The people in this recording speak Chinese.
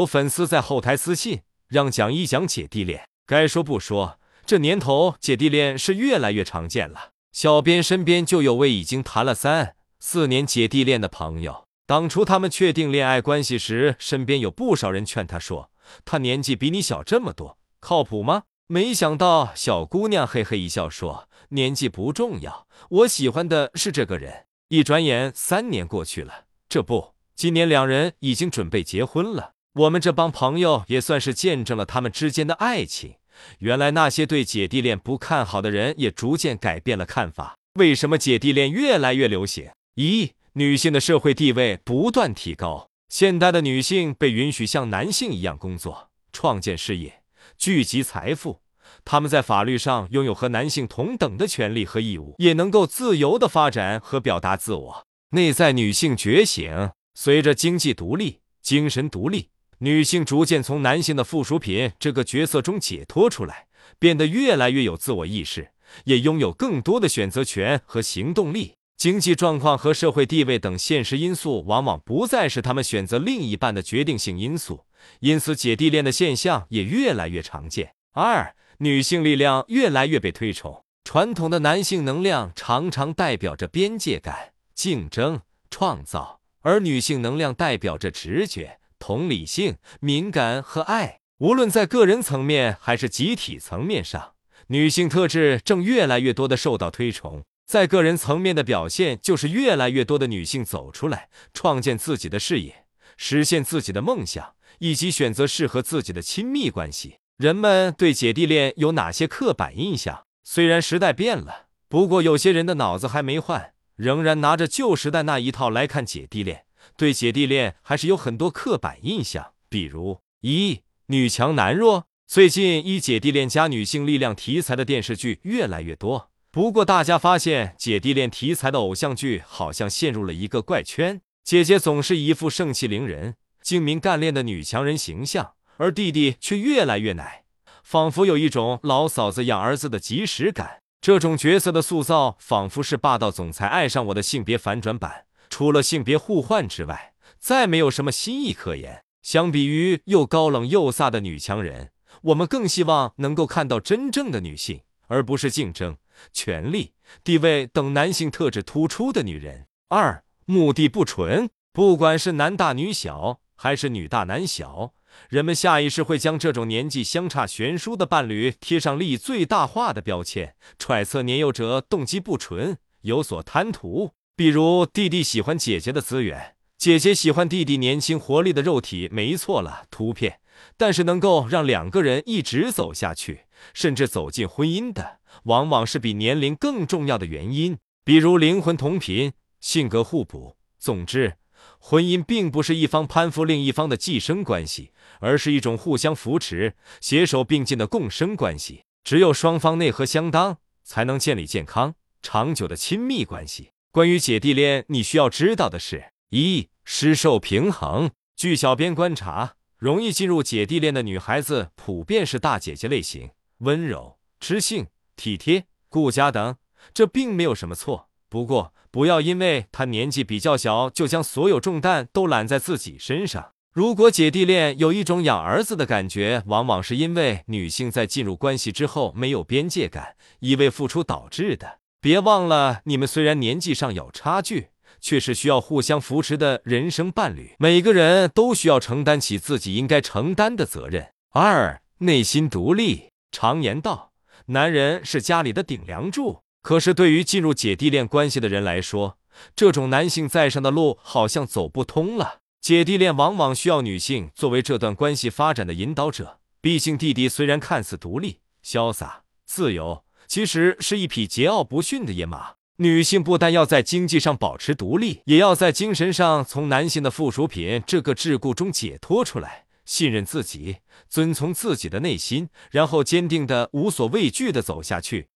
有粉丝在后台私信，让讲一讲姐弟恋。该说不说，这年头姐弟恋是越来越常见了。小编身边就有位已经谈了三四年姐弟恋的朋友。当初他们确定恋爱关系时，身边有不少人劝他说：“他年纪比你小这么多，靠谱吗？”没想到小姑娘嘿嘿一笑说：“年纪不重要，我喜欢的是这个人。”一转眼三年过去了，这不，今年两人已经准备结婚了。我们这帮朋友也算是见证了他们之间的爱情。原来那些对姐弟恋不看好的人，也逐渐改变了看法。为什么姐弟恋越来越流行？一女性的社会地位不断提高，现代的女性被允许像男性一样工作、创建事业、聚集财富。她们在法律上拥有和男性同等的权利和义务，也能够自由的发展和表达自我。内在女性觉醒，随着经济独立、精神独立，女性逐渐从男性的附属品这个角色中解脱出来，变得越来越有自我意识，也拥有更多的选择权和行动力。经济状况和社会地位等现实因素，往往不再是他们选择另一半的决定性因素，因此姐弟恋的现象也越来越常见。二、女性力量越来越被推崇，传统的男性能量常常代表着边界感、竞争、创造，而女性能量代表着直觉、同理性、敏感和爱。无论在个人层面还是集体层面上，女性特质正越来越多的受到推崇。在个人层面的表现，就是越来越多的女性走出来，创建自己的事业，实现自己的梦想，以及选择适合自己的亲密关系。人们对姐弟恋有哪些刻板印象？虽然时代变了，不过有些人的脑子还没换，仍然拿着旧时代那一套来看姐弟恋，对姐弟恋还是有很多刻板印象。比如，一女强男弱。最近以姐弟恋加女性力量题材的电视剧越来越多。不过，大家发现姐弟恋题材的偶像剧好像陷入了一个怪圈：姐姐总是一副盛气凌人、精明干练的女强人形象，而弟弟却越来越奶，仿佛有一种老嫂子养儿子的即视感。这种角色的塑造，仿佛是霸道总裁爱上我的性别反转版，除了性别互换之外，再没有什么新意可言。相比于又高冷又飒的女强人，我们更希望能够看到真正的女性，而不是竞争。权力、地位等男性特质突出的女人。二、目的不纯，不管是男大女小，还是女大男小，人们下意识会将这种年纪相差悬殊的伴侣贴上利益最大化的标签，揣测年幼者动机不纯，有所贪图。比如，弟弟喜欢姐姐的资源，姐姐喜欢弟弟年轻活力的肉体，没错了，图片。但是，能够让两个人一直走下去，甚至走进婚姻的。往往是比年龄更重要的原因，比如灵魂同频、性格互补。总之，婚姻并不是一方攀附另一方的寄生关系，而是一种互相扶持、携手并进的共生关系。只有双方内核相当，才能建立健康长久的亲密关系。关于姐弟恋，你需要知道的是：一、失受平衡。据小编观察，容易进入姐弟恋的女孩子，普遍是大姐姐类型，温柔、知性。体贴、顾家等，这并没有什么错。不过，不要因为她年纪比较小，就将所有重担都揽在自己身上。如果姐弟恋有一种养儿子的感觉，往往是因为女性在进入关系之后没有边界感，一味付出导致的。别忘了，你们虽然年纪上有差距，却是需要互相扶持的人生伴侣。每个人都需要承担起自己应该承担的责任。二、内心独立。常言道。男人是家里的顶梁柱，可是对于进入姐弟恋关系的人来说，这种男性在上的路好像走不通了。姐弟恋往往需要女性作为这段关系发展的引导者，毕竟弟弟虽然看似独立、潇洒、自由，其实是一匹桀骜不驯的野马。女性不但要在经济上保持独立，也要在精神上从男性的附属品这个桎梏中解脱出来。信任自己，遵从自己的内心，然后坚定的、无所畏惧的走下去。